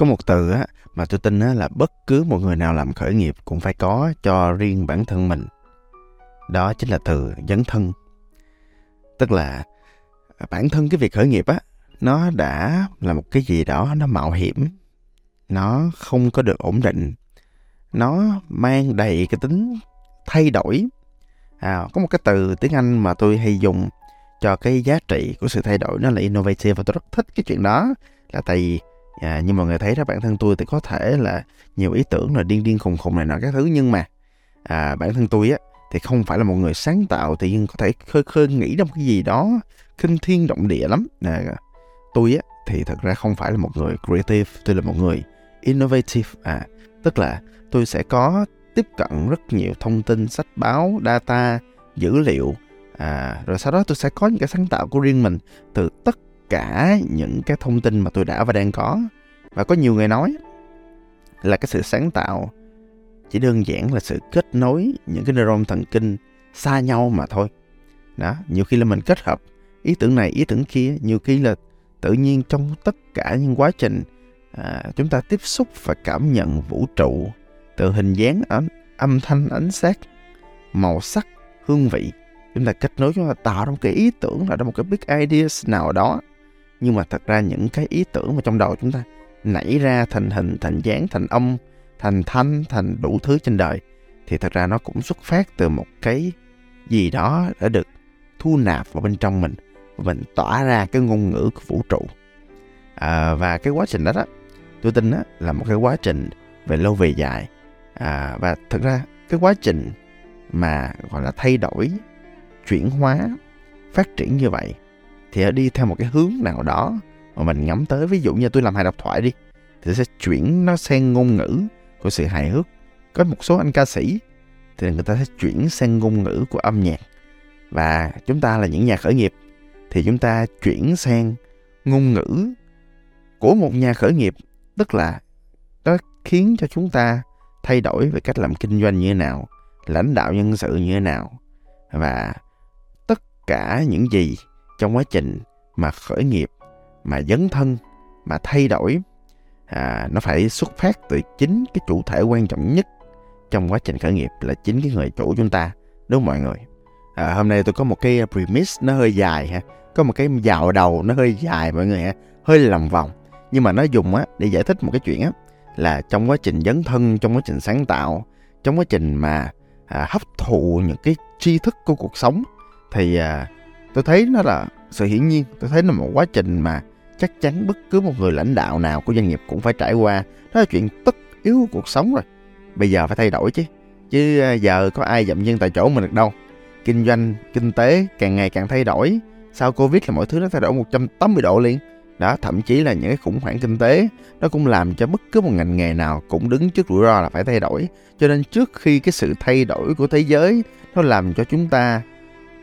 có một từ á mà tôi tin á là bất cứ một người nào làm khởi nghiệp cũng phải có cho riêng bản thân mình. Đó chính là từ dấn thân. Tức là à, bản thân cái việc khởi nghiệp á nó đã là một cái gì đó nó mạo hiểm nó không có được ổn định nó mang đầy cái tính thay đổi. À, có một cái từ tiếng anh mà tôi hay dùng cho cái giá trị của sự thay đổi nó là innovative và tôi rất thích cái chuyện đó là tại vì à, nhưng mọi người thấy đó bản thân tôi thì có thể là nhiều ý tưởng là điên điên khùng khùng này nọ các thứ nhưng mà à, bản thân tôi á thì không phải là một người sáng tạo thì nhưng có thể khơi khơi nghĩ ra một cái gì đó kinh thiên động địa lắm. À, tôi á thì thật ra không phải là một người creative tôi là một người innovative. À tức là tôi sẽ có tiếp cận rất nhiều thông tin sách báo data dữ liệu. À, rồi sau đó tôi sẽ có những cái sáng tạo của riêng mình từ tất cả những cái thông tin mà tôi đã và đang có và có nhiều người nói là cái sự sáng tạo chỉ đơn giản là sự kết nối những cái neuron thần kinh xa nhau mà thôi. Đó nhiều khi là mình kết hợp ý tưởng này ý tưởng kia nhiều khi là tự nhiên trong tất cả những quá trình à, chúng ta tiếp xúc và cảm nhận vũ trụ từ hình dáng âm, âm thanh ánh sáng màu sắc hương vị chúng ta kết nối chúng ta tạo ra một cái ý tưởng là ra một cái big ideas nào đó. Nhưng mà thật ra những cái ý tưởng mà trong đầu chúng ta nảy ra thành hình thành dáng thành âm thành thanh thành đủ thứ trên đời thì thật ra nó cũng xuất phát từ một cái gì đó đã được thu nạp vào bên trong mình và mình tỏa ra cái ngôn ngữ của vũ trụ. À, và cái quá trình đó đó tôi tin đó là một cái quá trình về lâu về dài. À, và thực ra cái quá trình mà gọi là thay đổi chuyển hóa phát triển như vậy thì ở đi theo một cái hướng nào đó mà mình ngắm tới, ví dụ như tôi làm hài độc thoại đi, thì sẽ chuyển nó sang ngôn ngữ của sự hài hước. Có một số anh ca sĩ, thì người ta sẽ chuyển sang ngôn ngữ của âm nhạc. Và chúng ta là những nhà khởi nghiệp, thì chúng ta chuyển sang ngôn ngữ của một nhà khởi nghiệp. Tức là nó khiến cho chúng ta thay đổi về cách làm kinh doanh như thế nào, lãnh đạo nhân sự như thế nào. Và tất cả những gì trong quá trình mà khởi nghiệp mà dấn thân mà thay đổi à, nó phải xuất phát từ chính cái chủ thể quan trọng nhất trong quá trình khởi nghiệp là chính cái người chủ chúng ta đúng không mọi người? À, hôm nay tôi có một cái premise nó hơi dài ha có một cái dạo đầu nó hơi dài mọi người ha hơi lòng vòng. Nhưng mà nó dùng á để giải thích một cái chuyện á là trong quá trình dấn thân trong quá trình sáng tạo trong quá trình mà à, hấp thụ những cái tri thức của cuộc sống thì à, tôi thấy nó là sự hiển nhiên tôi thấy nó là một quá trình mà chắc chắn bất cứ một người lãnh đạo nào của doanh nghiệp cũng phải trải qua. Đó là chuyện tất yếu của cuộc sống rồi. Bây giờ phải thay đổi chứ. Chứ à, giờ có ai dậm chân tại chỗ mình được đâu. Kinh doanh, kinh tế càng ngày càng thay đổi. Sau covid là mọi thứ nó thay đổi 180 độ liền. Đó, thậm chí là những cái khủng hoảng kinh tế, nó cũng làm cho bất cứ một ngành nghề nào cũng đứng trước rủi ro là phải thay đổi. Cho nên trước khi cái sự thay đổi của thế giới, nó làm cho chúng ta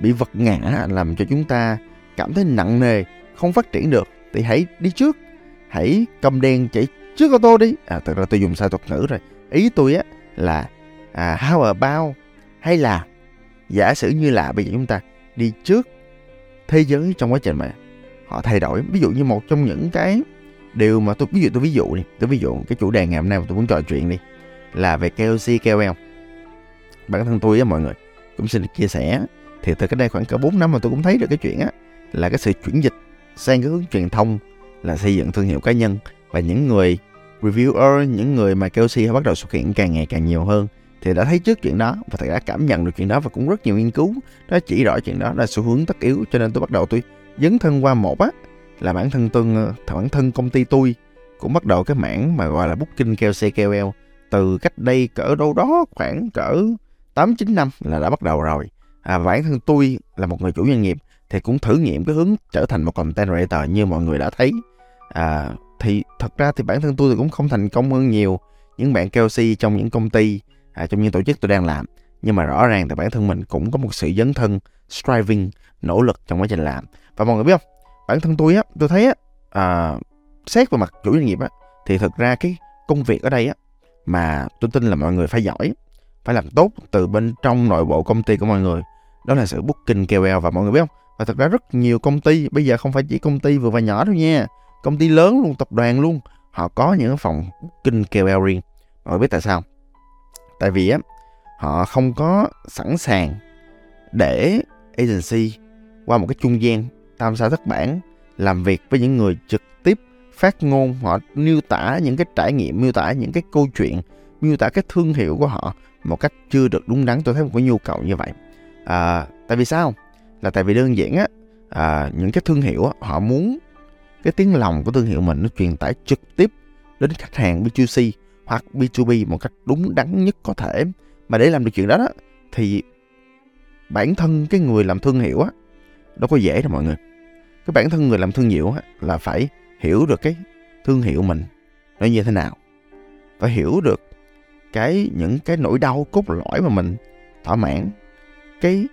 bị vật ngã, làm cho chúng ta cảm thấy nặng nề, không phát triển được thì hãy đi trước. Hãy cầm đèn chạy trước ô tô đi. À thật ra tôi dùng sai thuật ngữ rồi. Ý tôi á là à, how about hay là giả sử như là bây giờ chúng ta đi trước thế giới trong quá trình mà họ thay đổi. Ví dụ như một trong những cái điều mà tôi ví dụ tôi ví dụ đi. Tôi ví dụ cái chủ đề ngày hôm nay mà tôi muốn trò chuyện đi là về KOC KOL bản thân tôi á mọi người cũng xin được chia sẻ. Thì từ cái đây khoảng cỡ 4 năm mà tôi cũng thấy được cái chuyện á là cái sự chuyển dịch sang cái hướng truyền thông là xây dựng thương hiệu cá nhân và những người reviewer những người mà KOC bắt đầu xuất hiện càng ngày càng nhiều hơn thì đã thấy trước chuyện đó và thầy đã cảm nhận được chuyện đó và cũng rất nhiều nghiên cứu đã chỉ rõ chuyện đó là xu hướng tất yếu cho nên tôi bắt đầu tôi dấn thân qua một á là bản thân tôi bản thân công ty tôi cũng bắt đầu cái mảng mà gọi là booking KOC KOL từ cách đây cỡ đâu đó khoảng cỡ 8 9 năm là đã bắt đầu rồi. À, bản thân tôi là một người chủ doanh nghiệp thì cũng thử nghiệm cái hướng trở thành một content creator như mọi người đã thấy. À, thì thật ra thì bản thân tôi thì cũng không thành công hơn nhiều những bạn KOC trong những công ty, à, trong những tổ chức tôi đang làm. Nhưng mà rõ ràng thì bản thân mình cũng có một sự dấn thân, striving, nỗ lực trong quá trình làm. Và mọi người biết không, bản thân tôi á, tôi thấy á, à, xét về mặt chủ doanh nghiệp á, thì thực ra cái công việc ở đây á, mà tôi tin là mọi người phải giỏi, phải làm tốt từ bên trong nội bộ công ty của mọi người. Đó là sự booking KOL và mọi người biết không? Và thật ra rất nhiều công ty, bây giờ không phải chỉ công ty vừa và nhỏ đâu nha, công ty lớn luôn, tập đoàn luôn, họ có những phòng kinh KOL riêng. Mọi người biết tại sao. Tại vì á họ không có sẵn sàng để agency qua một cái trung gian tam sao thất bản làm việc với những người trực tiếp phát ngôn. Họ miêu tả những cái trải nghiệm miêu tả những cái câu chuyện miêu tả cái thương hiệu của họ một cách chưa được đúng đắn. Tôi thấy một cái nhu cầu như vậy. À, tại vì sao? Là tại vì đơn giản á à, những cái thương hiệu á, họ muốn cái tiếng lòng của thương hiệu mình nó truyền tải trực tiếp đến khách hàng B2C hoặc B2B một cách đúng đắn nhất có thể. Mà để làm được chuyện đó, đó thì bản thân cái người làm thương hiệu á đâu có dễ đâu mọi người. Cái bản thân người làm thương hiệu á, là phải hiểu được cái thương hiệu mình nó như thế nào. Phải hiểu được cái những cái nỗi đau cốt lõi mà mình thỏa mãn cái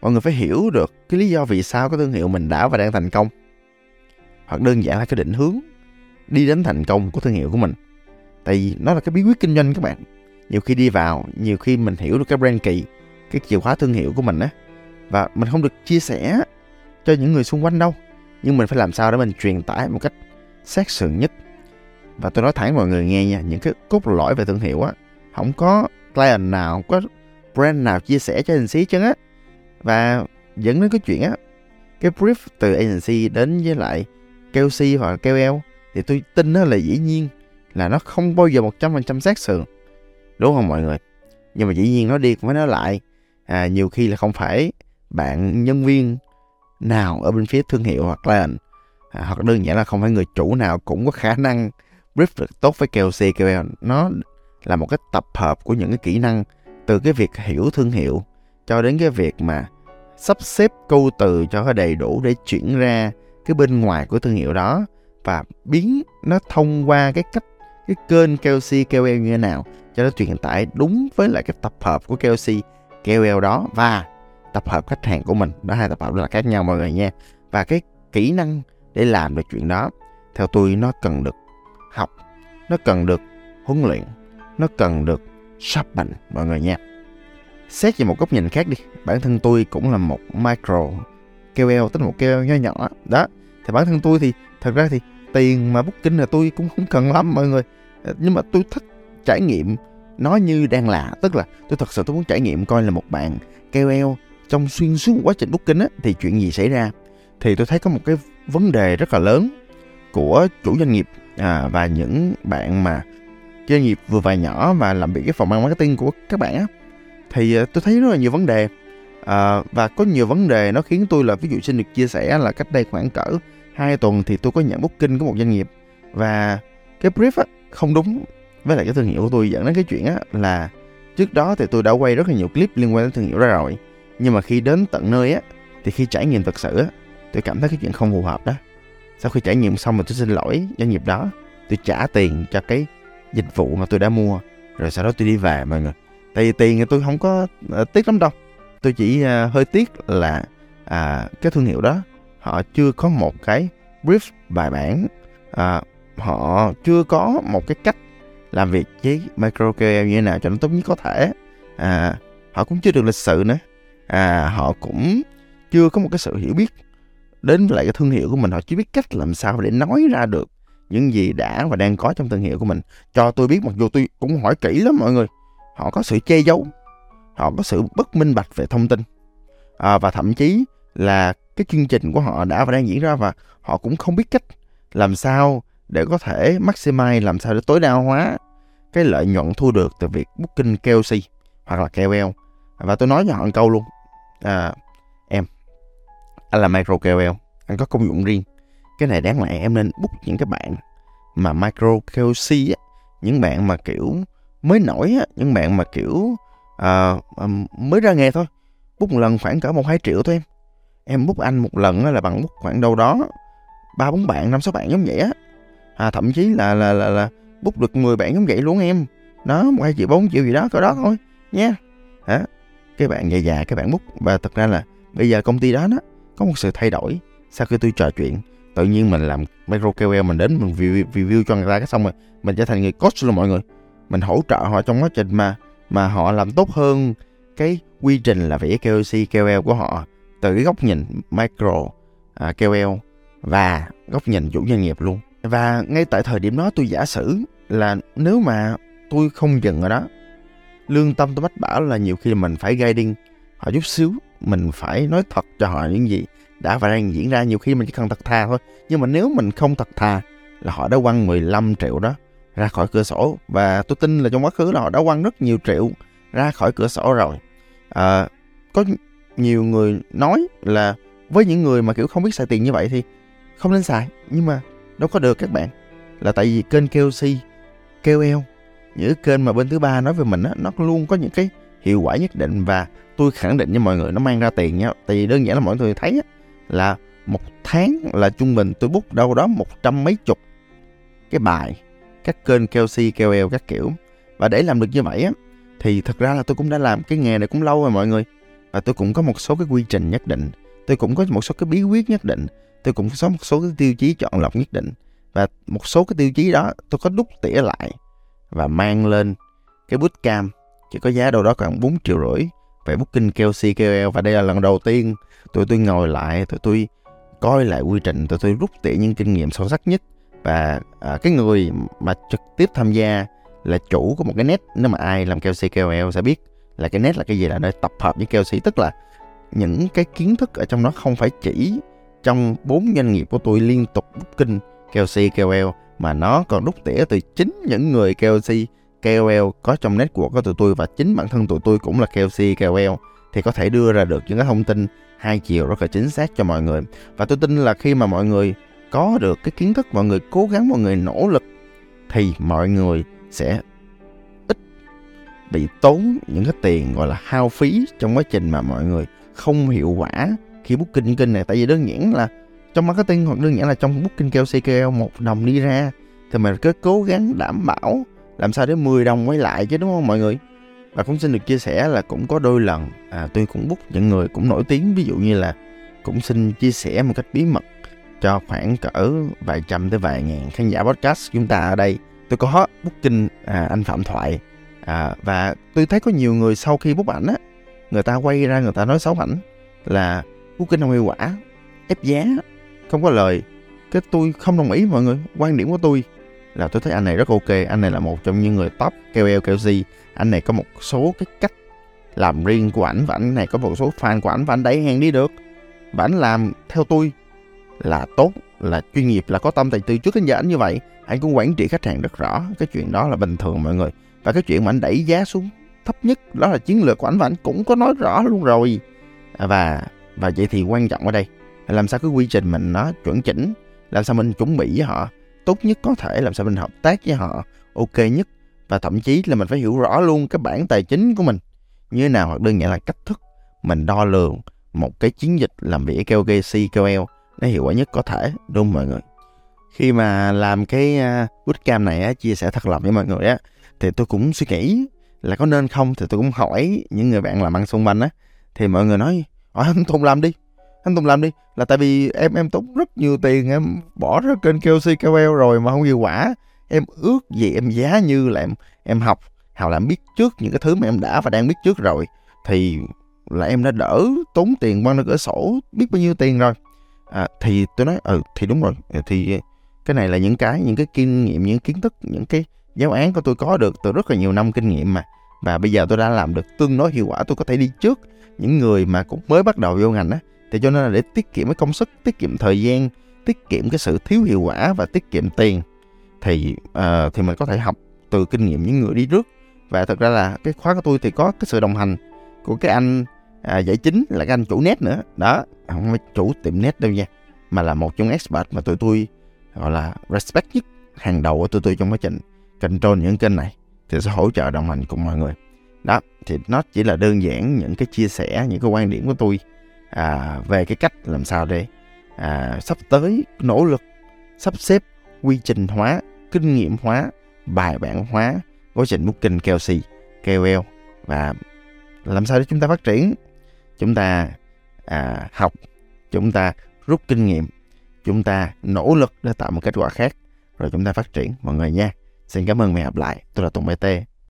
mọi người phải hiểu được cái lý do vì sao cái thương hiệu mình đã và đang thành công. Hoặc đơn giản là cái định hướng đi đến thành công của thương hiệu của mình. Tại vì nó là cái bí quyết kinh doanh các bạn. Nhiều khi đi vào, nhiều khi mình hiểu được cái brand kỳ, cái chìa khóa thương hiệu của mình á. Và mình không được chia sẻ cho những người xung quanh đâu. Nhưng mình phải làm sao để mình truyền tải một cách sát sườn nhất. Và tôi nói thẳng mọi người nghe nha, những cái cốt lõi về thương hiệu á, không có client nào không có brand nào chia sẻ cho agency chứ á và dẫn đến cái chuyện á cái brief từ agency đến với lại KOC hoặc KOL thì tôi tin nó là dĩ nhiên là nó không bao giờ 100% xác sườn đúng không mọi người? Nhưng mà dĩ nhiên nó đi cũng phải nói lại à, nhiều khi là không phải bạn nhân viên nào ở bên phía thương hiệu hoặc là à, hoặc đơn giản là không phải người chủ nào cũng có khả năng brief được tốt với KOC KOL nó là một cái tập hợp của những cái kỹ năng từ cái việc hiểu thương hiệu cho đến cái việc mà sắp xếp câu từ cho nó đầy đủ để chuyển ra cái bên ngoài của thương hiệu đó và biến nó thông qua cái cách, cái kênh KOC KOL như thế nào cho nó truyền tải đúng với lại cái tập hợp của KOC KOL đó và tập hợp khách hàng của mình. Đó, hai tập hợp là khác nhau mọi người nha. Và cái kỹ năng để làm được chuyện đó, theo tôi nó cần được học, nó cần được huấn luyện, nó cần được sắp mạnh mọi người nha xét về một góc nhìn khác đi. Bản thân tôi cũng là một micro KOL tức là một KOL nhỏ nhỏ. Đó thì bản thân tôi thì thật ra thì tiền mà booking là tôi cũng không cần lắm mọi người. Ờ, nhưng mà tôi thích trải nghiệm nó như đang là. Tức là tôi thật sự tôi muốn trải nghiệm coi là một bạn KOL trong xuyên suốt quá trình booking á thì chuyện gì xảy ra. Thì tôi thấy có một cái vấn đề rất là lớn của chủ doanh nghiệp à, và những bạn mà doanh nghiệp vừa và nhỏ và làm việc cái phòng marketing của các bạn á thì ờ, tôi thấy rất là nhiều vấn đề. À, và có nhiều vấn đề nó khiến tôi là ví dụ xin được chia sẻ là cách đây khoảng cỡ hai tuần thì tôi có nhận booking của một doanh nghiệp. Và cái brief á, không đúng. Với lại cái thương hiệu của tôi dẫn đến cái chuyện á là trước đó thì tôi đã quay rất là nhiều clip liên quan đến thương hiệu đó rồi. Nhưng mà khi đến tận nơi á thì khi trải nghiệm thật sự á tôi cảm thấy cái chuyện không phù hợp đó. Sau khi trải nghiệm xong mà tôi xin lỗi doanh nghiệp đó tôi trả tiền cho cái dịch vụ mà tôi đã mua rồi sau đó tôi đi về mọi người tại vì tiền thì tôi không có uh, tiếc lắm đâu. Tôi chỉ uh, hơi tiếc là uh, cái thương hiệu đó họ chưa có một cái brief bài bản uh, họ chưa có một cái cách làm việc với micro KOL như thế nào cho nó tốt nhất có thể. À, họ cũng chưa được lịch sự nữa. À, họ cũng chưa có một cái sự hiểu biết đến lại cái thương hiệu của mình. Họ chỉ biết cách làm sao để nói ra được những gì đã và đang có trong thương hiệu của mình. Cho tôi biết mặc dù tôi cũng hỏi kỹ lắm mọi người họ có sự che giấu họ có sự bất minh bạch về thông tin. À, và thậm chí là cái chương trình của họ đã và đang diễn ra và họ cũng không biết cách làm sao để có thể maximize làm sao để tối đa hóa cái lợi nhuận thu được từ việc booking KOC hoặc là KOL và tôi nói cho họ một câu luôn. À, em anh là micro KOL anh có công dụng riêng. Cái này đáng lẽ em nên book những cái bạn mà micro KOC á những bạn mà kiểu mới nổi á những bạn mà kiểu à, à, mới ra nghề thôi. Bút một lần khoảng cỡ một hai triệu thôi em. Em bút anh một lần là bằng bút khoảng đâu đó ba bốn bạn năm sáu bạn giống vậy á. À, thậm chí là là là, là bút được 10 bạn giống vậy luôn em. Nó một hai triệu bốn triệu gì đó cỡ đó thôi nha. Hả? Cái bạn già già cái bạn bút. Và thật ra là bây giờ công ty đó nó có một sự thay đổi sau khi tôi trò chuyện. Tự nhiên mình làm micro KOL mình đến mình review, review cho người ta cái xong rồi mình trở thành người coach luôn mọi người mình hỗ trợ họ trong quá trình mà mà họ làm tốt hơn cái quy trình là vẽ KOC KOL của họ từ cái góc nhìn micro à, KOL và góc nhìn chủ doanh nghiệp luôn. Và ngay tại thời điểm đó tôi giả sử là nếu mà tôi không dừng ở đó lương tâm tôi bách bảo là nhiều khi mình phải guiding họ chút xíu mình phải nói thật cho họ những gì đã và đang diễn ra. Nhiều khi mình chỉ cần thật thà thôi nhưng mà nếu mình không thật thà là họ đã quăng 15 triệu đó ra khỏi cửa sổ. Và tôi tin là trong quá khứ là họ đã quăng rất nhiều triệu ra khỏi cửa sổ rồi. À, có nhiều người nói là với những người mà kiểu không biết xài tiền như vậy thì không nên xài. Nhưng mà đâu có được các bạn. Là tại vì kênh KOC KOL những kênh mà bên thứ ba nói về mình á nó luôn có những cái hiệu quả nhất định. Và tôi khẳng định với mọi người nó mang ra tiền nha tại vì đơn giản là mọi người thấy á, là một tháng là trung bình tôi bút đâu đó một trăm mấy chục cái bài các kênh KOC, KOL các kiểu. Và để làm được như vậy á thì thật ra là tôi cũng đã làm cái nghề này cũng lâu rồi mọi người. Và tôi cũng có một số cái quy trình nhất định. Tôi cũng có một số cái bí quyết nhất định. Tôi cũng có một số cái tiêu chí chọn lọc nhất định. Và một số cái tiêu chí đó tôi có đúc tỉa lại và mang lên cái bootcamp. Chỉ có giá đâu đó khoảng 4 triệu rưỡi về booking KLC KOL và đây là lần đầu tiên tụi tôi ngồi lại tụi tôi coi lại quy trình tụi tôi rút tỉa những kinh nghiệm sâu sắc nhất và à, cái người mà trực tiếp tham gia là chủ của một cái net. Nếu mà ai làm KOC KOL sẽ biết là cái net là cái gì là nơi tập hợp với KOC tức là những cái kiến thức ở trong đó không phải chỉ trong bốn doanh nghiệp của tôi liên tục booking KOC KOL mà nó còn rút tỉa từ chính những người KOC KOL có trong network của tụi tôi. Và chính bản thân tụi tôi cũng là KOC KOL thì có thể đưa ra được những cái thông tin hai chiều rất là chính xác cho mọi người. Và tôi tin là khi mà mọi người có được cái kiến thức mọi người cố gắng mọi người nỗ lực thì mọi người sẽ ít bị tốn những cái tiền gọi là hao phí trong quá trình mà mọi người không hiệu quả khi booking kinh. Kênh này tại vì đơn giản là trong marketing hoặc đơn giản là trong booking kêu KOL một đồng đi ra thì mình cứ cố gắng đảm bảo làm sao để 10 đồng quay lại chứ đúng không mọi người? Và cũng xin được chia sẻ là cũng có đôi lần à, tôi cũng book những người cũng nổi tiếng ví dụ như là cũng xin chia sẻ một cách bí mật cho khoảng cỡ vài trăm tới vài ngàn khán giả podcast chúng ta ở đây. Tôi có booking à, anh phạm thoại à, và tôi thấy có nhiều người sau khi bút ảnh á người ta quay ra người ta nói xấu ảnh là booking không hiệu quả ép giá không có lời. Cái tôi không đồng ý mọi người. Quan điểm của tôi là tôi thấy anh này rất ok anh này là một trong những người top KOL KOC anh này có một số cái cách làm riêng của ảnh và anh này có một số fan của ảnh và anh đẩy hàng đi được. Và anh làm theo tôi là tốt, là chuyên nghiệp, là có tâm tài tư trước đến giờ anh như vậy anh cũng quản trị khách hàng rất rõ. Cái chuyện đó là bình thường mọi người. Và cái chuyện mà anh đẩy giá xuống thấp nhất, đó là chiến lược của anh và anh cũng có nói rõ luôn rồi. À, và và vậy thì quan trọng ở đây là làm sao cái quy trình mình nó chuẩn chỉnh, làm sao mình chuẩn bị với họ, tốt nhất có thể, làm sao mình hợp tác với họ, ok nhất. Và thậm chí là mình phải hiểu rõ luôn cái bản tài chính của mình. Như thế nào hoặc đơn giản là cách thức mình đo lường một cái chiến dịch làm việc KOKC KOL nó hiệu quả nhất có thể. Đúng không mọi người. Khi mà làm cái à, bootcamp này á, chia sẻ thật lòng với mọi người á thì tôi cũng suy nghĩ là có nên không? Thì tôi cũng hỏi những người bạn làm ăn xung quanh á thì mọi người nói ờ, hỏi anh Tùng làm đi. Anh Tùng làm đi. Là tại vì em em tốn rất nhiều tiền em bỏ ra kênh KOC KOL rồi mà không hiệu quả. Em ước gì em giá như là em em học hào làm biết trước những cái thứ mà em đã và đang biết trước rồi thì là em đã đỡ tốn tiền quăng nó cửa sổ biết bao nhiêu tiền rồi à, thì tôi nói ừ thì đúng rồi. Ờ, thì ờ, cái này là những cái những cái kinh nghiệm những kiến thức những cái giáo án của tôi có được từ rất là nhiều năm kinh nghiệm mà. Và bây giờ tôi đã làm được tương đối hiệu quả tôi có thể đi trước những người mà cũng mới bắt đầu vô ngành á. Thì cho nên là để tiết kiệm cái công sức tiết kiệm thời gian tiết kiệm cái sự thiếu hiệu quả và tiết kiệm tiền thì uh, thì mình có thể học từ kinh nghiệm những người đi trước. Và thật ra là cái khóa của tôi thì có cái sự đồng hành của cái anh à, giải chính là cái anh chủ net nữa. Đó không phải chủ tiệm net đâu nha mà là một trong expert mà tụi tôi gọi là respect nhất hàng đầu của tụi tôi trong quá trình control những kênh này. Thì sẽ hỗ trợ đồng hành cùng mọi người. Đó thì nó chỉ là đơn giản những cái chia sẻ những cái quan điểm của tôi à, về cái cách làm sao để à, sắp tới nỗ lực sắp xếp quy trình hóa kinh nghiệm hóa bài bản hóa quá trình booking KOC KOL và làm sao để chúng ta phát triển chúng ta à, học chúng ta rút kinh nghiệm chúng ta nỗ lực để tạo một kết quả khác rồi chúng ta phát triển mọi người nha. Xin cảm ơn và hẹn gặp lại. Tôi là tùng bt